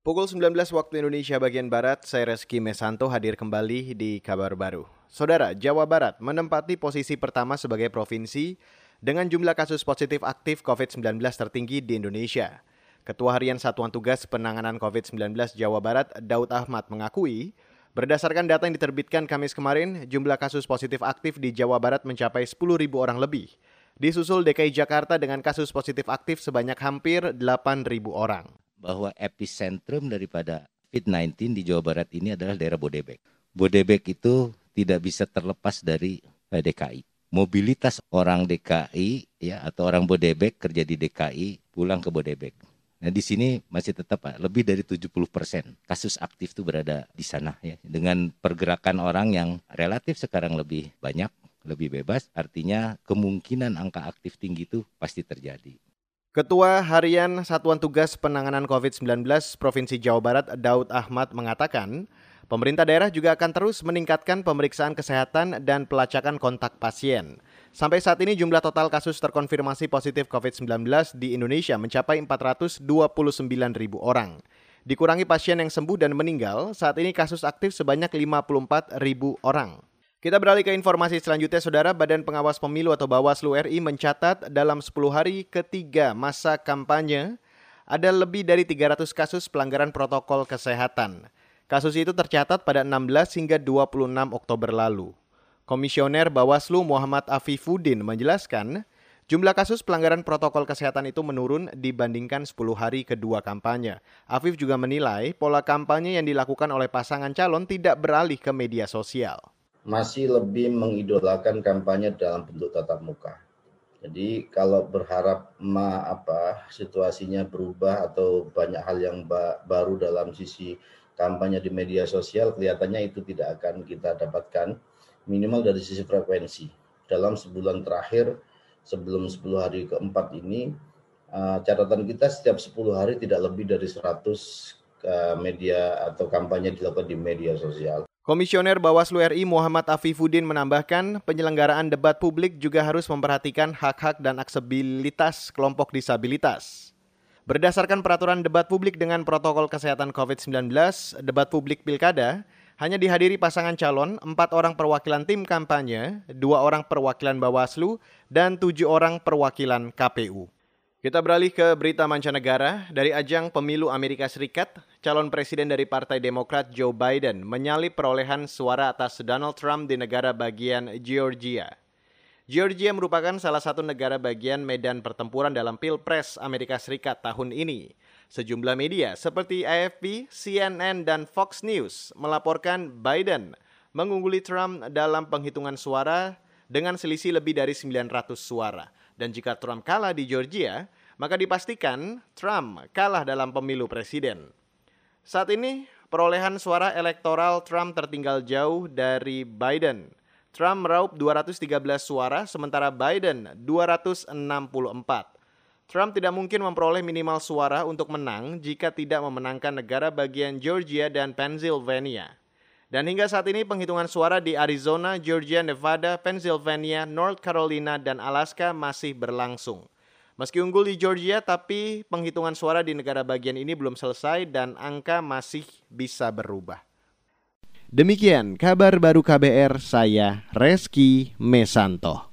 Pukul 19 waktu Indonesia bagian Barat, saya Reski Mesanto hadir kembali di kabar baru. Saudara, Jawa Barat menempati posisi pertama sebagai provinsi dengan jumlah kasus positif aktif COVID-19 tertinggi di Indonesia. Ketua Harian Satuan Tugas Penanganan COVID-19 Jawa Barat, Daud Ahmad mengakui, berdasarkan data yang diterbitkan Kamis kemarin, jumlah kasus positif aktif di Jawa Barat mencapai 10.000 orang lebih. Disusul DKI Jakarta dengan kasus positif aktif sebanyak hampir 8.000 orang bahwa epicentrum daripada COVID-19 di Jawa Barat ini adalah daerah Bodebek. Bodebek itu tidak bisa terlepas dari DKI. Mobilitas orang DKI ya atau orang Bodebek kerja di DKI pulang ke Bodebek. Nah di sini masih tetap lebih dari 70 persen kasus aktif itu berada di sana ya dengan pergerakan orang yang relatif sekarang lebih banyak lebih bebas artinya kemungkinan angka aktif tinggi itu pasti terjadi. Ketua Harian Satuan Tugas Penanganan COVID-19 Provinsi Jawa Barat Daud Ahmad mengatakan, pemerintah daerah juga akan terus meningkatkan pemeriksaan kesehatan dan pelacakan kontak pasien. Sampai saat ini jumlah total kasus terkonfirmasi positif COVID-19 di Indonesia mencapai 429 ribu orang. Dikurangi pasien yang sembuh dan meninggal, saat ini kasus aktif sebanyak 54 ribu orang. Kita beralih ke informasi selanjutnya, Saudara. Badan Pengawas Pemilu atau Bawaslu RI mencatat dalam 10 hari ketiga masa kampanye ada lebih dari 300 kasus pelanggaran protokol kesehatan. Kasus itu tercatat pada 16 hingga 26 Oktober lalu. Komisioner Bawaslu Muhammad Afifuddin menjelaskan, jumlah kasus pelanggaran protokol kesehatan itu menurun dibandingkan 10 hari kedua kampanye. Afif juga menilai pola kampanye yang dilakukan oleh pasangan calon tidak beralih ke media sosial masih lebih mengidolakan kampanye dalam bentuk tatap muka. Jadi kalau berharap ma apa situasinya berubah atau banyak hal yang ba baru dalam sisi kampanye di media sosial kelihatannya itu tidak akan kita dapatkan minimal dari sisi frekuensi. Dalam sebulan terakhir sebelum 10 hari keempat ini uh, catatan kita setiap 10 hari tidak lebih dari 100 uh, eh, media atau kampanye dilakukan di media sosial. Komisioner Bawaslu RI Muhammad Afifuddin menambahkan, penyelenggaraan debat publik juga harus memperhatikan hak-hak dan aksesibilitas kelompok disabilitas. Berdasarkan peraturan debat publik dengan protokol kesehatan COVID-19, debat publik pilkada hanya dihadiri pasangan calon, empat orang perwakilan tim kampanye, dua orang perwakilan Bawaslu, dan tujuh orang perwakilan KPU. Kita beralih ke berita mancanegara. Dari ajang pemilu Amerika Serikat, calon presiden dari Partai Demokrat Joe Biden menyalip perolehan suara atas Donald Trump di negara bagian Georgia. Georgia merupakan salah satu negara bagian medan pertempuran dalam Pilpres Amerika Serikat tahun ini. Sejumlah media seperti AFP, CNN, dan Fox News melaporkan Biden mengungguli Trump dalam penghitungan suara dengan selisih lebih dari 900 suara. Dan jika Trump kalah di Georgia, maka dipastikan Trump kalah dalam pemilu presiden. Saat ini, perolehan suara elektoral Trump tertinggal jauh dari Biden. Trump meraup 213 suara, sementara Biden 264. Trump tidak mungkin memperoleh minimal suara untuk menang jika tidak memenangkan negara bagian Georgia dan Pennsylvania. Dan hingga saat ini penghitungan suara di Arizona, Georgia, Nevada, Pennsylvania, North Carolina, dan Alaska masih berlangsung. Meski unggul di Georgia, tapi penghitungan suara di negara bagian ini belum selesai dan angka masih bisa berubah. Demikian kabar baru KBR, saya Reski Mesanto.